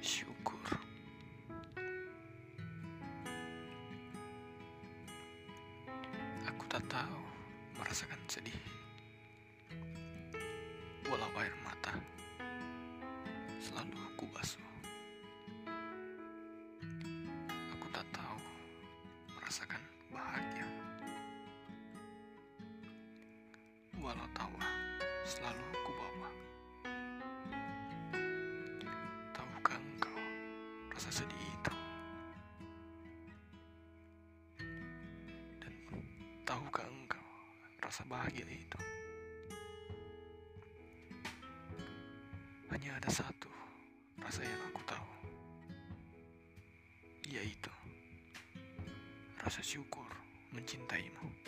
syukur. Aku tak tahu merasakan sedih, walau air mata selalu ku basuh. Aku tak tahu merasakan bahagia, walau tawa selalu rasa sedih itu? Dan tahukah engkau rasa bahagia itu? Hanya ada satu rasa yang aku tahu, yaitu rasa syukur mencintaimu.